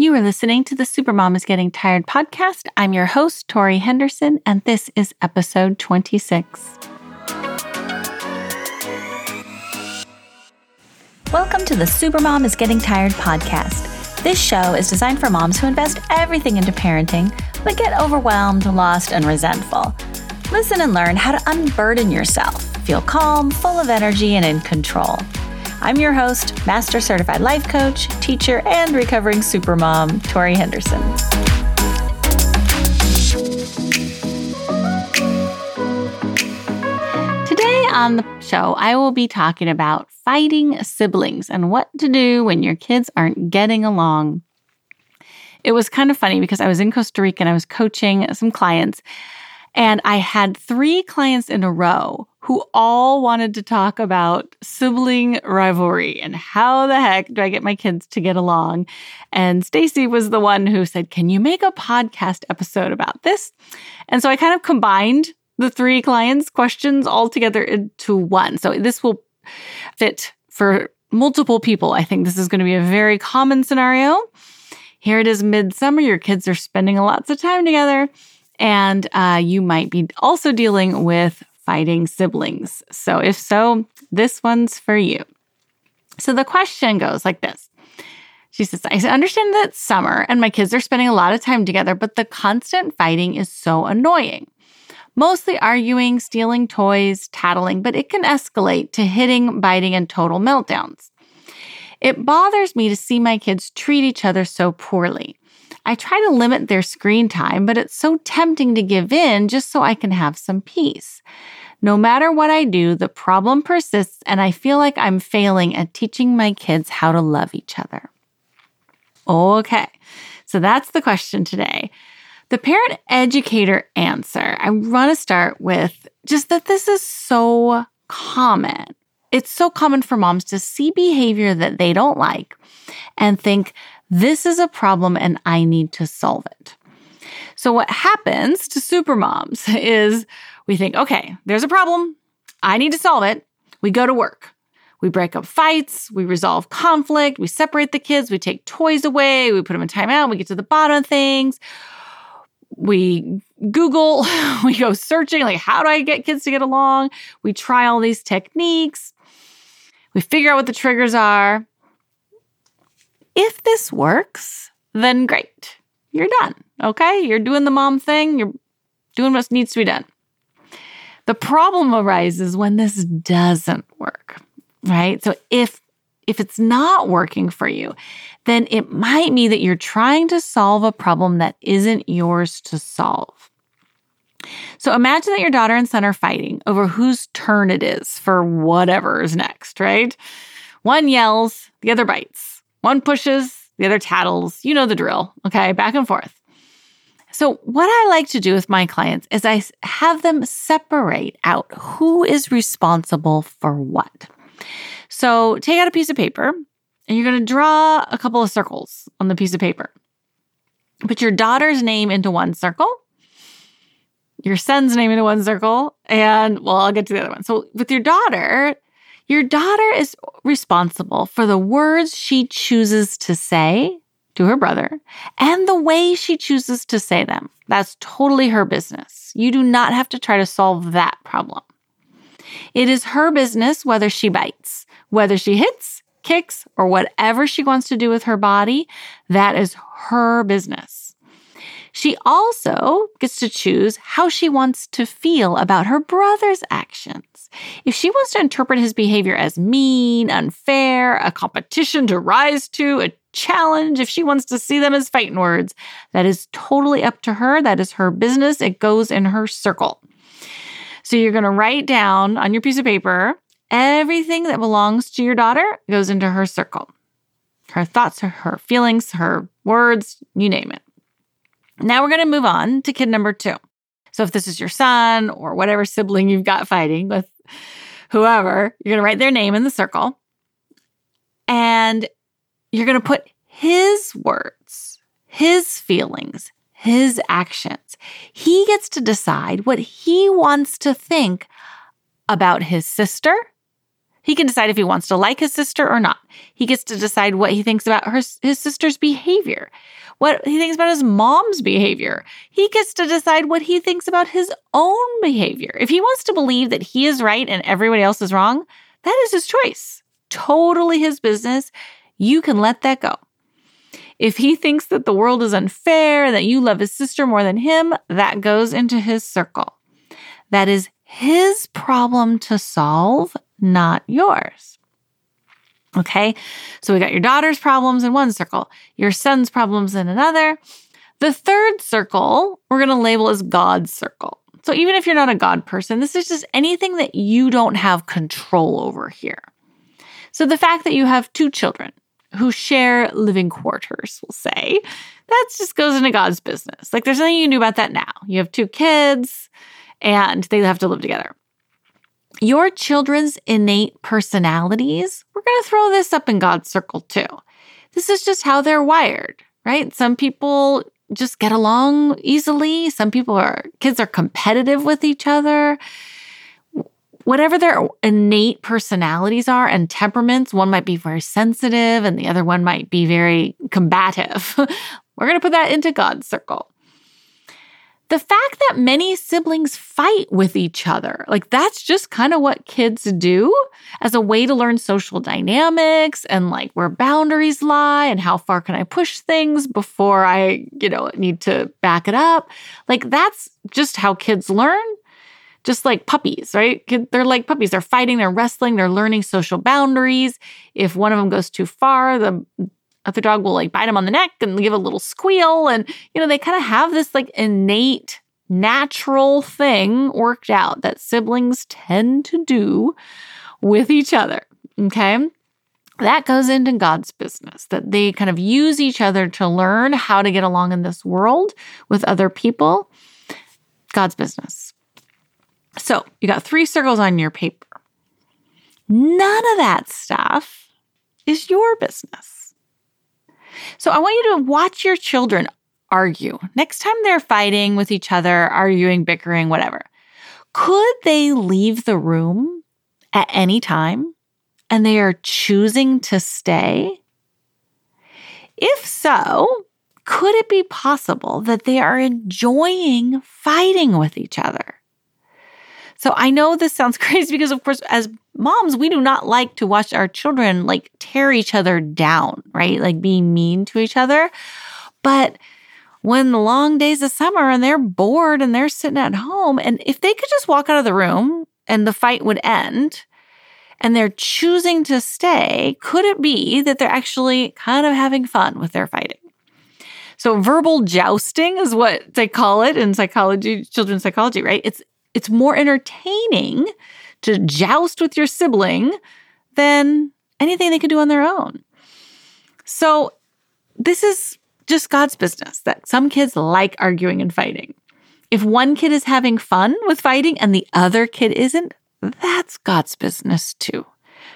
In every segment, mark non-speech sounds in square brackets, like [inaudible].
You are listening to the Supermom is Getting Tired podcast. I'm your host, Tori Henderson, and this is episode 26. Welcome to the Supermom is Getting Tired podcast. This show is designed for moms who invest everything into parenting, but get overwhelmed, lost, and resentful. Listen and learn how to unburden yourself, feel calm, full of energy, and in control. I'm your host, Master Certified Life Coach, teacher, and recovering supermom, Tori Henderson. Today on the show, I will be talking about fighting siblings and what to do when your kids aren't getting along. It was kind of funny because I was in Costa Rica and I was coaching some clients, and I had three clients in a row who all wanted to talk about sibling rivalry and how the heck do I get my kids to get along. And Stacy was the one who said, "Can you make a podcast episode about this?" And so I kind of combined the three clients' questions all together into one. So this will fit for multiple people. I think this is going to be a very common scenario. Here it is midsummer, your kids are spending lots of time together, and uh, you might be also dealing with fighting siblings. So, if so, this one's for you. So, the question goes like this She says, I understand that summer and my kids are spending a lot of time together, but the constant fighting is so annoying. Mostly arguing, stealing toys, tattling, but it can escalate to hitting, biting, and total meltdowns. It bothers me to see my kids treat each other so poorly. I try to limit their screen time, but it's so tempting to give in just so I can have some peace. No matter what I do, the problem persists, and I feel like I'm failing at teaching my kids how to love each other. Okay, so that's the question today. The parent educator answer, I want to start with just that this is so common. It's so common for moms to see behavior that they don't like and think, this is a problem and I need to solve it. So, what happens to super moms [laughs] is we think, okay, there's a problem. I need to solve it. We go to work. We break up fights. We resolve conflict. We separate the kids. We take toys away. We put them in timeout. We get to the bottom of things. We Google, [laughs] we go searching, like, how do I get kids to get along? We try all these techniques. We figure out what the triggers are. If this works, then great. You're done. Okay. You're doing the mom thing. You're doing what needs to be done. The problem arises when this doesn't work, right? So if if it's not working for you, then it might mean that you're trying to solve a problem that isn't yours to solve. So imagine that your daughter and son are fighting over whose turn it is for whatever is next, right? One yells, the other bites. One pushes, the other tattles. You know the drill, okay? Back and forth. So, what I like to do with my clients is I have them separate out who is responsible for what. So, take out a piece of paper and you're going to draw a couple of circles on the piece of paper. Put your daughter's name into one circle, your son's name into one circle, and well, I'll get to the other one. So, with your daughter, your daughter is responsible for the words she chooses to say to her brother and the way she chooses to say them. That's totally her business. You do not have to try to solve that problem. It is her business whether she bites, whether she hits, kicks, or whatever she wants to do with her body. That is her business. She also gets to choose how she wants to feel about her brother's actions. If she wants to interpret his behavior as mean, unfair, a competition to rise to, a challenge, if she wants to see them as fighting words, that is totally up to her. That is her business. It goes in her circle. So you're going to write down on your piece of paper everything that belongs to your daughter goes into her circle. Her thoughts, her feelings, her words, you name it. Now we're going to move on to kid number two. So if this is your son or whatever sibling you've got fighting with whoever, you're going to write their name in the circle. And you're going to put his words, his feelings, his actions. He gets to decide what he wants to think about his sister, He can decide if he wants to like his sister or not. He gets to decide what he thinks about her, his sister's behavior, what he thinks about his mom's behavior. He gets to decide what he thinks about his own behavior. If he wants to believe that he is right and everybody else is wrong, that is his choice. Totally his business. You can let that go. If he thinks that the world is unfair, and that you love his sister more than him, that goes into his circle. That is his problem to solve, not yours. Okay, so we got your daughter's problems in one circle, your son's problems in another. The third circle we're going to label as God's circle. So even if you're not a God person, this is just anything that you don't have control over here. So the fact that you have two children who share living quarters, we'll say, that just goes into God's business. Like there's nothing you can do about that now. You have two kids and they have to live together. Your children's innate personalities, we're going to throw this up in God's circle too. This is just how they're wired, right? Some people just get along easily. Some people are, kids are competitive with each other. Whatever their innate personalities are and temperaments, one might be very sensitive and the other one might be very combative. [laughs] We're going to put that into God's circle the fact that many siblings fight with each other, like that's just kind of what kids do as a way to learn social dynamics and like where boundaries lie and how far can I push things before I, you know, need to back it up. Like that's just how kids learn. Just like puppies, right? They're like puppies. They're fighting, they're wrestling, they're learning social boundaries. If one of them goes too far, the other dog will like bite him on the neck and give a little squeal. And, you know, they kind of have this like innate, natural thing worked out that siblings tend to do with each other. Okay. That goes into God's business, that they kind of use each other to learn how to get along in this world with other people. God's business. So you got three circles on your paper. None of that stuff is your business. So I want you to watch your children argue. Next time they're fighting with each other, arguing, bickering, whatever, could they leave the room at any time and they are choosing to stay? If so, could it be possible that they are enjoying fighting with each other? So I know this sounds [laughs] crazy because, of course, as moms, we do not like to watch our children like tear each other down, right? Like being mean to each other. But when the long days of summer and they're bored and they're sitting at home, and if they could just walk out of the room and the fight would end, and they're choosing to stay, could it be that they're actually kind of having fun with their fighting? So verbal jousting is what they call it in psychology, children's psychology, right? It's it's more entertaining to joust with your sibling than anything they could do on their own. So, this is just God's business that some kids like arguing and fighting. If one kid is having fun with fighting and the other kid isn't, that's God's business too,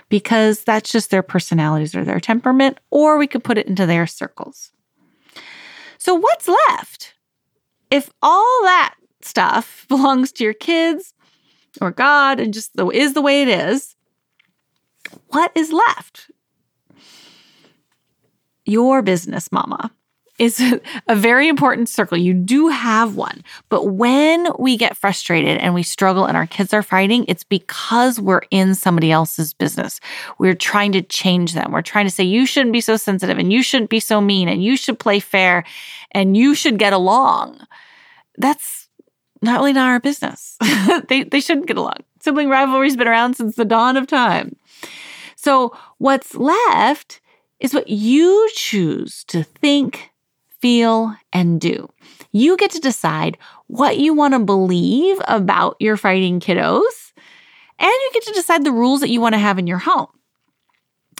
because that's just their personalities or their temperament, or we could put it into their circles. So, what's left? If all that stuff [laughs] belongs to your kids or God and just the, is the way it is, what is left? Your business, mama, is [laughs] a very important circle. You do have one. But when we get frustrated and we struggle and our kids are fighting, it's because we're in somebody else's business. We're trying to change them. We're trying to say, you shouldn't be so sensitive and you shouldn't be so mean and you should play fair and you should get along. That's not really not our business. [laughs] they, they shouldn't get along. Sibling rivalry's been around since the dawn of time. So what's left is what you choose to think, feel, and do. You get to decide what you want to believe about your fighting kiddos, and you get to decide the rules that you want to have in your home.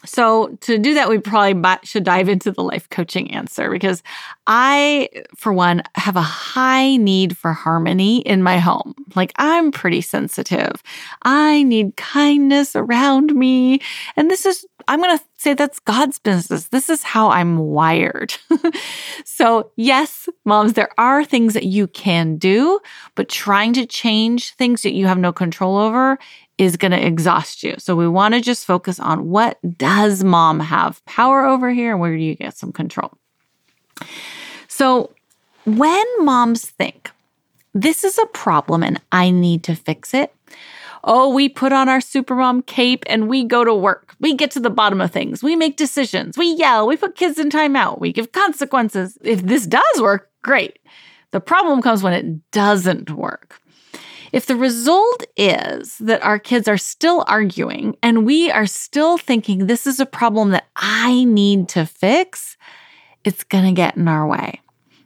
So, to do that, we probably should dive into the life coaching answer because I, for one, have a high need for harmony in my home. Like, I'm pretty sensitive. I need kindness around me. And this is, I'm going to say that's God's business. This is how I'm wired. [laughs] so, yes, moms, there are things that you can do, but trying to change things that you have no control over is going to exhaust you. So we want to just focus on what does mom have power over here and where do you get some control. So when moms think this is a problem and I need to fix it, oh, we put on our supermom cape and we go to work. We get to the bottom of things. We make decisions. We yell. We put kids in timeout. We give consequences. If this does work, great. The problem comes when it doesn't work. If the result is that our kids are still arguing and we are still thinking this is a problem that I need to fix, it's going to get in our way.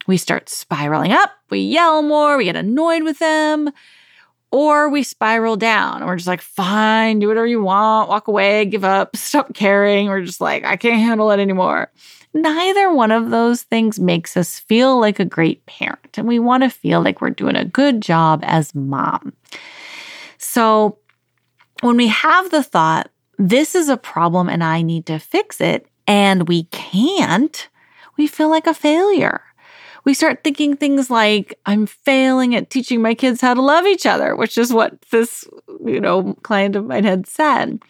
We start spiraling up, we yell more, we get annoyed with them, or we spiral down and we're just like, fine, do whatever you want, walk away, give up, [laughs] stop caring. We're just like, I can't handle it anymore. Neither one of those things makes us feel like a great parent, and we want to feel like we're doing a good job as mom. So, when we have the thought, this is a problem and I need to fix it, and we can't, we feel like a failure we start thinking things like, I'm failing at teaching my kids how to love each other, which is what this, you know, client of mine had said.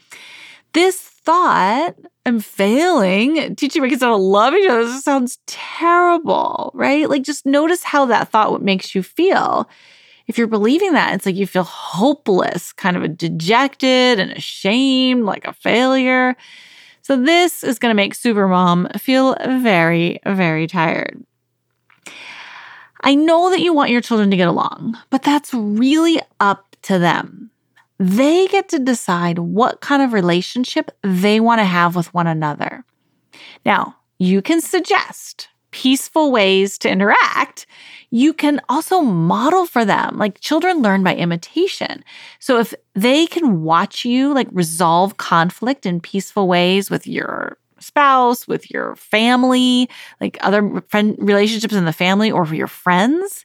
This thought, I'm failing teaching my kids how to love each other, this sounds terrible, right? Like just notice how that thought makes you feel. If you're believing that, it's like you feel hopeless, kind of a dejected and ashamed, like a failure. So this is going to make Supermom feel very, very tired. I know that you want your children to get along, but that's really up to them. They get to decide what kind of relationship they want to have with one another. Now, you can suggest peaceful ways to interact. You can also model for them. Like children learn by imitation. So if they can watch you like resolve conflict in peaceful ways with your spouse, with your family, like other friend relationships in the family or for your friends.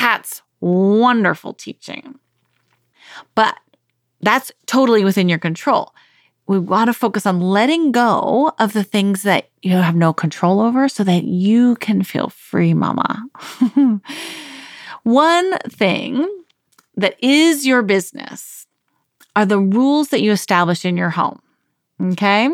That's wonderful teaching. But that's totally within your control. We want to focus on letting go of the things that you have no control over so that you can feel free, mama. [laughs] One thing that is your business are the rules that you establish in your home. Okay.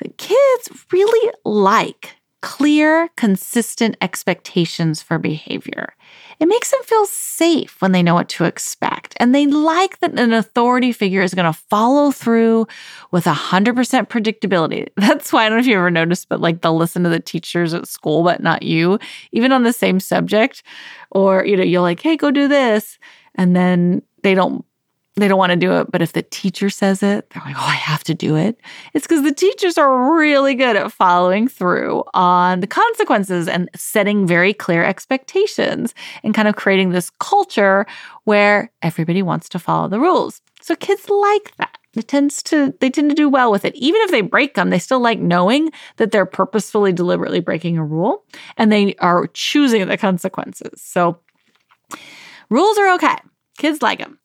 The kids really like clear, consistent expectations for behavior. It makes them feel safe when they know what to expect. And they like that an authority figure is going to follow through with 100% predictability. [laughs] That's why I don't know if you ever noticed, but like they'll listen to the teachers at school, but not you, even on the same subject. Or, you know, you're like, hey, go do this. And then they don't they don't want to do it. But if the teacher says it, they're like, oh, I have to do it. It's because the teachers are really good at following through on the consequences and setting very clear expectations and kind of creating this culture where everybody wants to follow the rules. So kids like that. It tends to they tend to do well with it. Even if they break them, they still like knowing that they're purposefully deliberately breaking a rule and they are choosing the consequences. So rules are okay. Kids like them.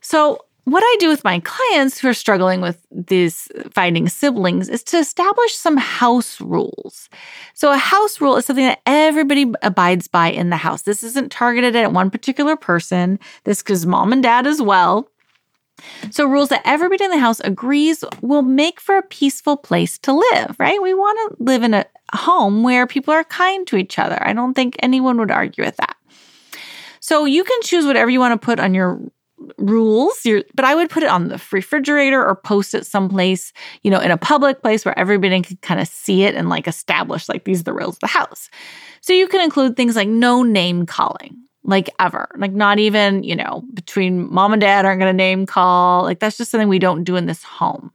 So, what I do with my clients who are struggling with these finding siblings is to establish some house rules. So, a house rule is something that everybody abides by in the house. This isn't targeted at one particular person, this is mom and dad as well. So, rules that everybody in the house agrees will make for a peaceful place to live, right? We want to live in a home where people are kind to each other. I don't think anyone would argue with that. So, you can choose whatever you want to put on your rules, You're, but I would put it on the refrigerator or post it someplace, you know, in a public place where everybody can kind of see it and like establish like these are the rules of the house. So you can include things like no name calling, like ever, like not even, you know, between mom and dad aren't going to name call. Like that's just something we don't do in this home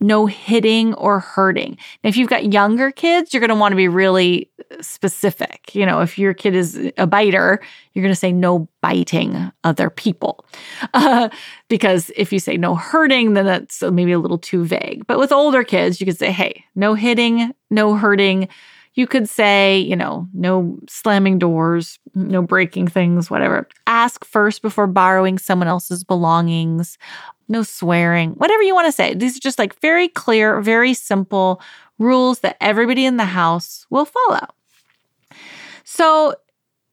no hitting or hurting. if you've got younger kids, you're going to want to be really specific. You know, if your kid is a biter, you're going to say no biting other people. [laughs] Uh, because if you say no hurting, then that's maybe a little too vague. But with older kids, you could say, hey, no hitting, no hurting. You could say, you know, no slamming doors, no breaking things, whatever. Ask first before borrowing someone else's belongings no swearing, whatever you want to say. These are just like very clear, very simple rules that everybody in the house will follow. So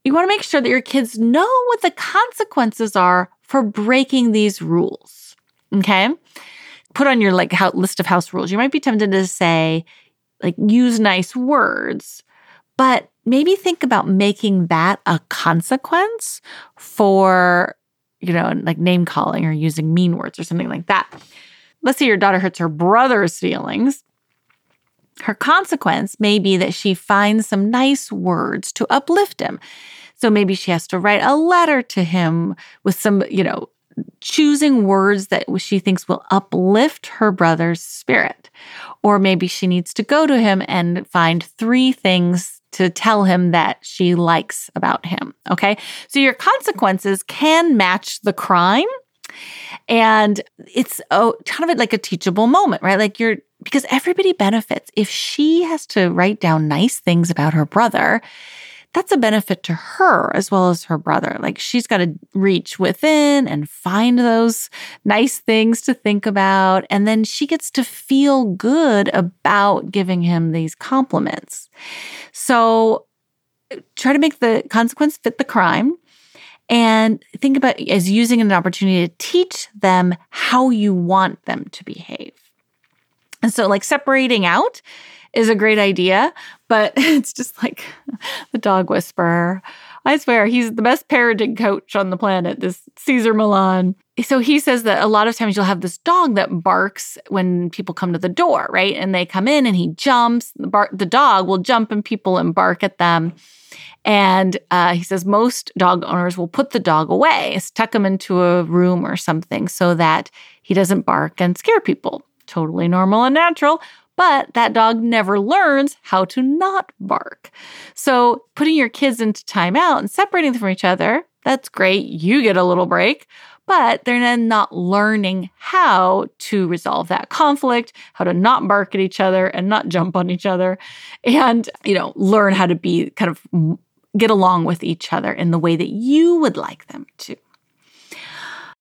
you want to make sure that your kids know what the consequences are for breaking these rules. Okay. Put on your like list of house rules. You might be tempted to say, like, use nice words, but maybe think about making that a consequence for, you know, like name calling or using mean words or something like that. Let's say your daughter hurts her brother's feelings. Her consequence may be that she finds some nice words to uplift him. So maybe she has to write a letter to him with some, you know, choosing words that she thinks will uplift her brother's spirit. Or maybe she needs to go to him and find three things to tell him that she likes about him. Okay. So your consequences can match the crime. And it's oh, kind of like a teachable moment, right? Like you're, because everybody benefits. If she has to write down nice things about her brother, that's a benefit to her as well as her brother. Like she's got to reach within and find those nice things to think about. And then she gets to feel good about giving him these compliments. So try to make the consequence fit the crime and think about as using an opportunity to teach them how you want them to behave. And so, like separating out is a great idea, but [laughs] it's just like the dog whisperer. I swear, he's the best parenting coach on the planet, this Cesar Millan. So he says that a lot of times you'll have this dog that barks when people come to the door, right? And they come in and he jumps. The, the dog will jump and people and bark at them. And uh, he says most dog owners will put the dog away, tuck him into a room or something so that he doesn't bark and scare people. Totally normal and natural but that dog never learns how to not bark. So putting your kids into timeout and separating them from each other, that's great. You get a little break, but they're then not learning how to resolve that conflict, how to not bark at each other and not jump on each other, and, you know, learn how to be kind of get along with each other in the way that you would like them to.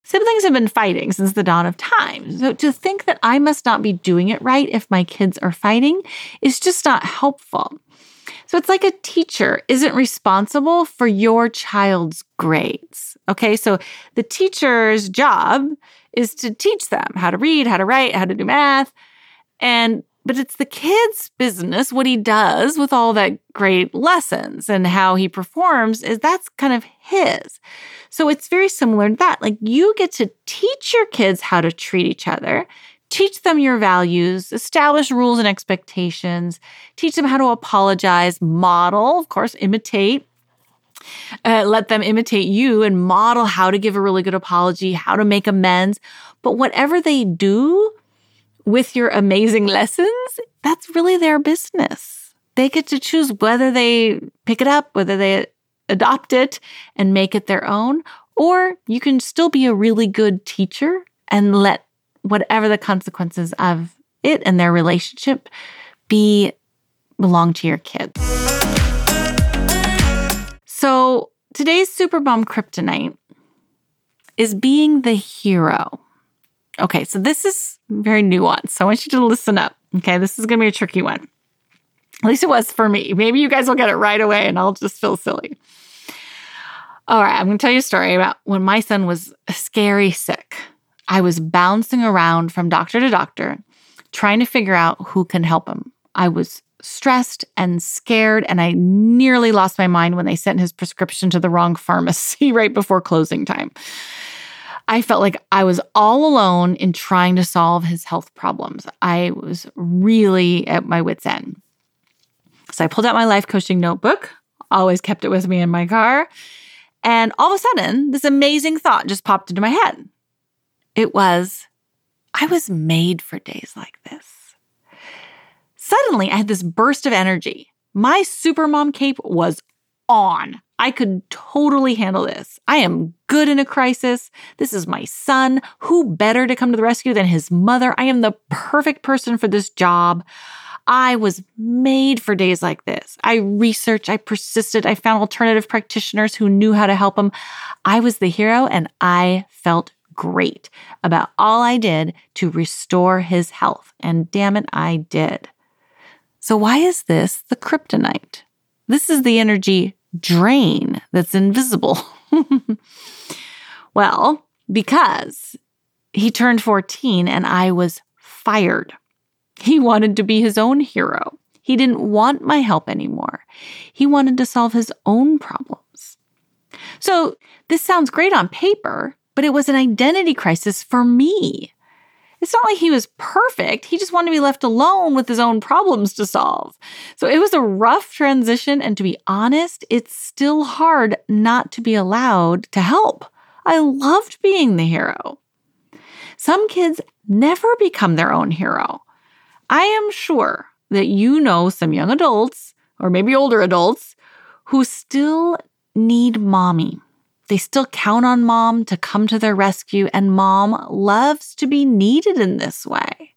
Siblings have been fighting since the dawn of time. So to think that I must not be doing it right if my kids are fighting is just not helpful. So it's like a teacher isn't responsible for your child's grades. Okay, so the teacher's job is to teach them how to read, how to write, how to do math. And but it's the kid's business what he does with all that great lessons and how he performs is that's kind of his. So it's very similar to that. Like you get to teach your kids how to treat each other, teach them your values, establish rules and expectations, teach them how to apologize, model, of course, imitate. Uh, let them imitate you and model how to give a really good apology, how to make amends. But whatever they do, with your amazing lessons, that's really their business. They get to choose whether they pick it up, whether they adopt it and make it their own, or you can still be a really good teacher and let whatever the consequences of it and their relationship be belong to your kids. So, today's Super Mom Kryptonite is being the hero. Okay, so this is very nuanced. So I want you to listen up. Okay, this is going to be a tricky one. At least it was for me. Maybe you guys will get it right away and I'll just feel silly. All right, I'm going to tell you a story about when my son was scary sick. I was bouncing around from doctor to doctor trying to figure out who can help him. I was stressed and scared, and I nearly lost my mind when they sent his prescription to the wrong pharmacy [laughs] right before closing time. I felt like I was all alone in trying to solve his health problems. I was really at my wits' end. So I pulled out my life coaching notebook, always kept it with me in my car. And all of a sudden, this amazing thought just popped into my head. It was, I was made for days like this. Suddenly, I had this burst of energy. My supermom cape was on. I could totally handle this. I am good in a crisis. This is my son. Who better to come to the rescue than his mother? I am the perfect person for this job. I was made for days like this. I researched, I persisted, I found alternative practitioners who knew how to help him. I was the hero and I felt great about all I did to restore his health. And damn it, I did. So, why is this the kryptonite? This is the energy drain that's invisible. [laughs] well, because he turned 14 and I was fired. He wanted to be his own hero. He didn't want my help anymore. He wanted to solve his own problems. So, this sounds great on paper, but it was an identity crisis for me. It's not like he was perfect. He just wanted to be left alone with his own problems to solve. So it was a rough transition. And to be honest, it's still hard not to be allowed to help. I loved being the hero. Some kids never become their own hero. I am sure that you know some young adults, or maybe older adults, who still need mommy. They still count on mom to come to their rescue, and mom loves to be needed in this way.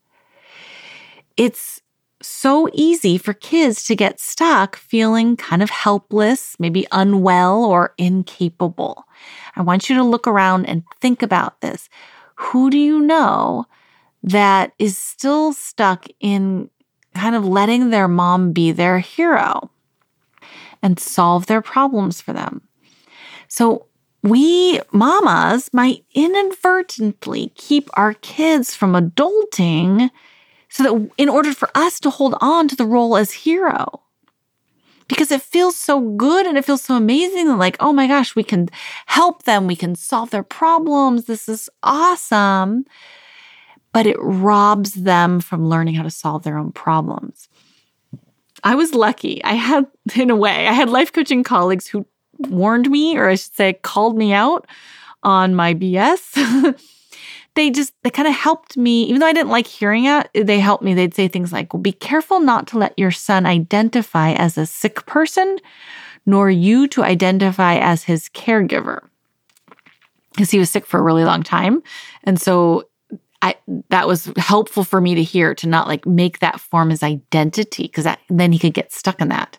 It's so easy for kids to get stuck feeling kind of helpless, maybe unwell or incapable. I want you to look around and think about this. Who do you know that is still stuck in kind of letting their mom be their hero and solve their problems for them? So, we mamas might inadvertently keep our kids from adulting so that in order for us to hold on to the role as hero. Because it feels so good and it feels so amazing like oh my gosh we can help them we can solve their problems this is awesome. But it robs them from learning how to solve their own problems. I was lucky. I had [laughs] in a way i had life coaching colleagues who warned me, or I should say, called me out on my BS. [laughs] they just, they kind of helped me, even though I didn't like hearing it, they helped me. They'd say things like, well, be careful not to let your son identify as a sick person, nor you to identify as his caregiver. Because he was sick for a really long time. And so I that was helpful for me to hear to not like make that form his identity because then he could get stuck in that.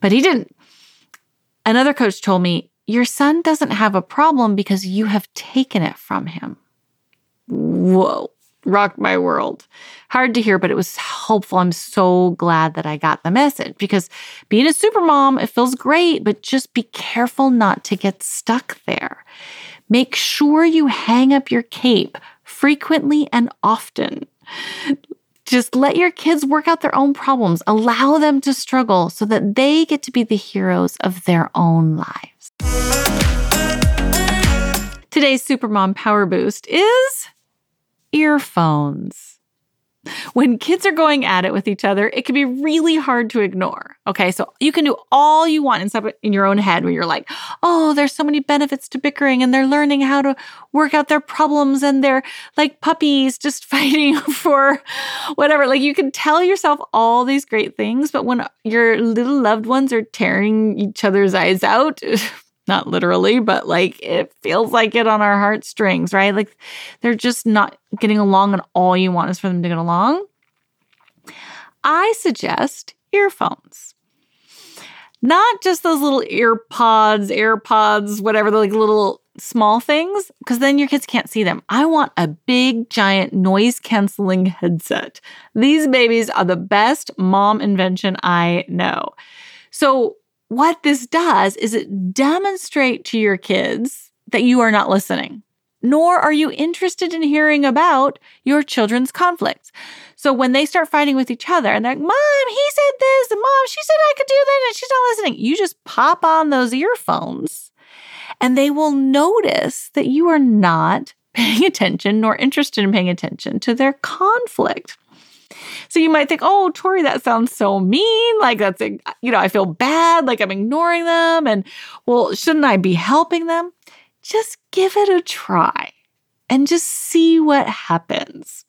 But he didn't. Another coach told me, Your son doesn't have a problem because you have taken it from him. Whoa, rocked my world. Hard to hear, but it was helpful. I'm so glad that I got the message because being a super mom, it feels great, but just be careful not to get stuck there. Make sure you hang up your cape frequently and often. Just let your kids work out their own problems. Allow them to struggle so that they get to be the heroes of their own lives. Today's Supermom Power Boost is earphones. When kids are going at it with each other, it can be really hard to ignore. Okay, so you can do all you want inside in your own head where you're like, oh, there's so many benefits to bickering and they're learning how to work out their problems and they're like puppies just [laughs] fighting for whatever. Like you can tell yourself all these great things, but when your little loved ones are tearing each other's eyes out, [laughs] not literally, but like it feels like it on our heartstrings, right? Like they're just not getting along, and all you want is for them to get along. I suggest earphones. Not just those little ear pods, AirPods, whatever, the like little small things, because then your kids can't see them. I want a big, giant noise canceling headset. These babies are the best mom invention I know. So, what this does is it demonstrate to your kids that you are not listening, nor are you interested in hearing about your children's conflicts. So when they start fighting with each other and they're like, Mom, he said this, and Mom, she said I could do that, and she's not listening, you just pop on those earphones and they will notice that you are not paying attention nor interested in paying attention to their conflict. So you might think, oh, Tori, that sounds so mean. Like that's, you know, I feel bad, like I'm ignoring them. And well, shouldn't I be helping them? Just give it a try and just see what happens.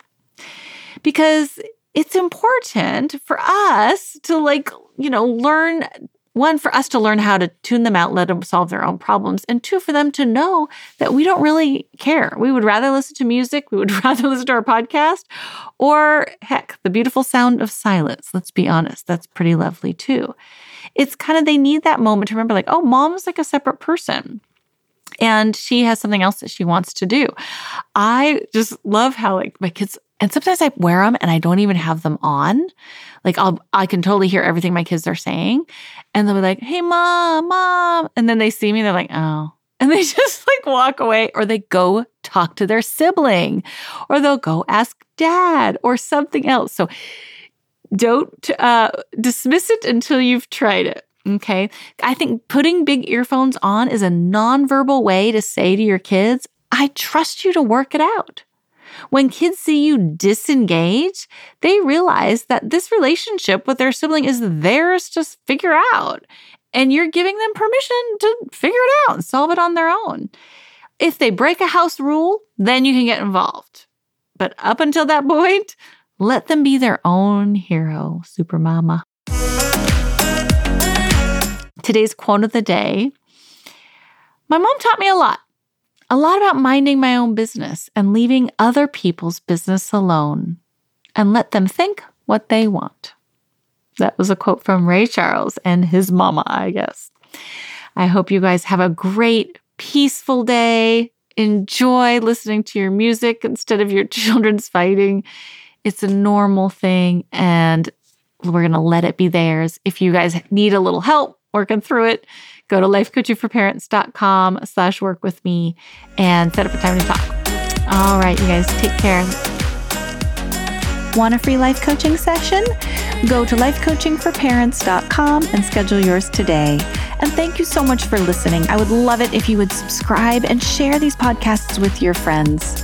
Because it's important for us to like, you know, learn one, for us to learn how to tune them out, let them solve their own problems. And two, for them to know that we don't really care. We would rather listen to music, we would [laughs] rather listen to our podcast, or heck, the beautiful sound of silence. Let's be honest, that's pretty lovely too. It's kind of, they need that moment to remember, like, oh, mom's like a separate person and she has something else that she wants to do. I just love how like my kids and sometimes I wear them and I don't even have them on. Like I'll I can totally hear everything my kids are saying. And they'll be like, hey mom, mom. And then they see me, they're like, oh, [laughs] and they just like walk away or they go talk to their sibling or they'll go ask dad or something else. So don't uh, dismiss it until you've tried it. Okay. I think putting big earphones on is a nonverbal way to say to your kids, I trust you to work it out. When kids see you disengage, they realize that this relationship with their sibling is theirs to figure out. And you're giving them permission to figure it out solve it on their own. If they break a house rule, then you can get involved. But up until that point, let them be their own hero, Super Mama. Today's quote of the day My mom taught me a lot. A lot about minding my own business and leaving other people's business alone and let them think what they want. That was a quote from Ray Charles and his mama, I guess. I hope you guys have a great, peaceful day. Enjoy listening to your music instead of your [laughs] children's fighting. It's a normal thing and we're going to let it be theirs. If you guys need a little help working through it, go to lifecoachingforparents.com slash work with me and set up a time to talk. All right, you guys take care. Want a free life coaching session? Go to lifecoachingforparents.com and schedule yours today. And thank you so much for listening. I would love it if you would subscribe and share these podcasts with your friends.